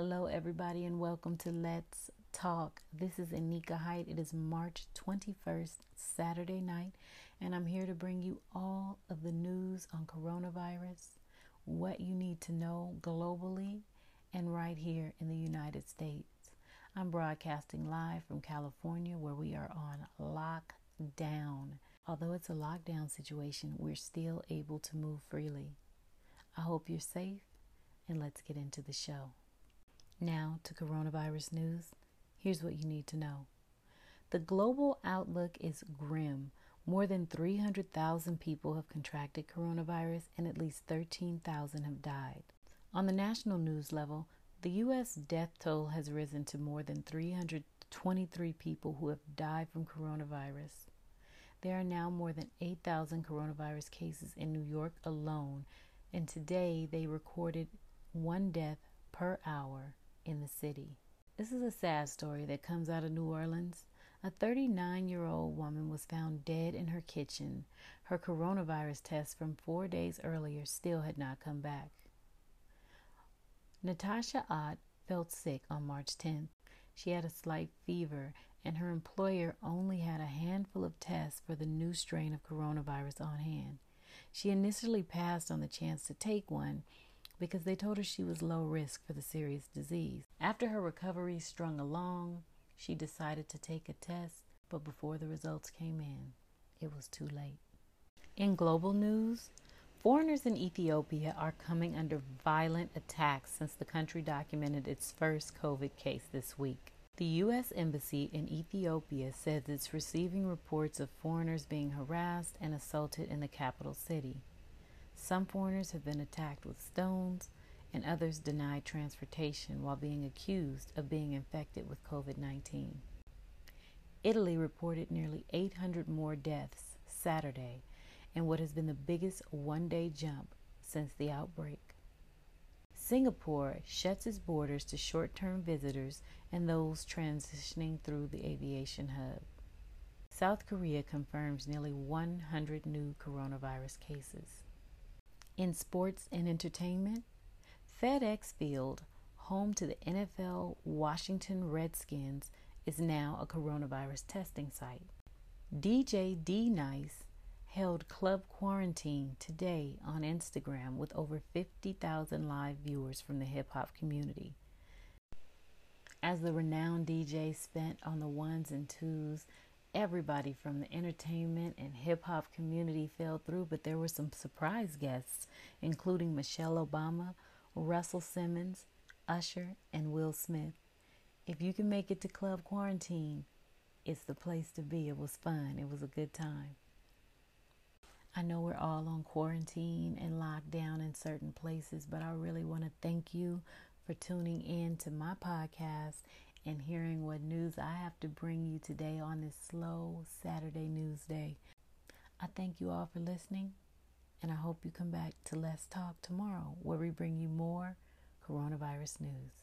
Hello, everybody, and welcome to Let's Talk. This is Anika Height. It is March 21st, Saturday night, and I'm here to bring you all of the news on coronavirus, what you need to know globally, and right here in the United States. I'm broadcasting live from California where we are on lockdown. Although it's a lockdown situation, we're still able to move freely. I hope you're safe, and let's get into the show. Now to coronavirus news. Here's what you need to know. The global outlook is grim. More than 300,000 people have contracted coronavirus and at least 13,000 have died. On the national news level, the U.S. death toll has risen to more than 323 people who have died from coronavirus. There are now more than 8,000 coronavirus cases in New York alone, and today they recorded one death per hour in the city. This is a sad story that comes out of New Orleans. A 39 year old woman was found dead in her kitchen. Her coronavirus test from four days earlier still had not come back. Natasha Ott felt sick on March 10th. She had a slight fever, and her employer only had a handful of tests for the new strain of coronavirus on hand. She initially passed on the chance to take one because they told her she was low risk for the serious disease. After her recovery strung along, she decided to take a test, but before the results came in, it was too late. In global news, foreigners in Ethiopia are coming under violent attacks since the country documented its first COVID case this week. The U.S. Embassy in Ethiopia says it's receiving reports of foreigners being harassed and assaulted in the capital city. Some foreigners have been attacked with stones, and others denied transportation while being accused of being infected with COVID 19. Italy reported nearly 800 more deaths Saturday in what has been the biggest one day jump since the outbreak. Singapore shuts its borders to short term visitors and those transitioning through the aviation hub. South Korea confirms nearly 100 new coronavirus cases. In sports and entertainment, FedEx Field, home to the NFL Washington Redskins, is now a coronavirus testing site. DJ D Nice held club quarantine today on Instagram with over 50,000 live viewers from the hip hop community. As the renowned DJ spent on the ones and twos everybody from the entertainment and hip hop community fell through, but there were some surprise guests, including Michelle Obama, Russell Simmons, Usher, and Will Smith. If you can make it to Club Quarantine, it's the place to be. It was fun, it was a good time. I know we're all on quarantine and locked down in certain places, but I really want to thank you for tuning in to my podcast and hearing what news I have to bring you today on this slow Saturday news day. I thank you all for listening, and I hope you come back to Let's Talk tomorrow, where we bring you more coronavirus news.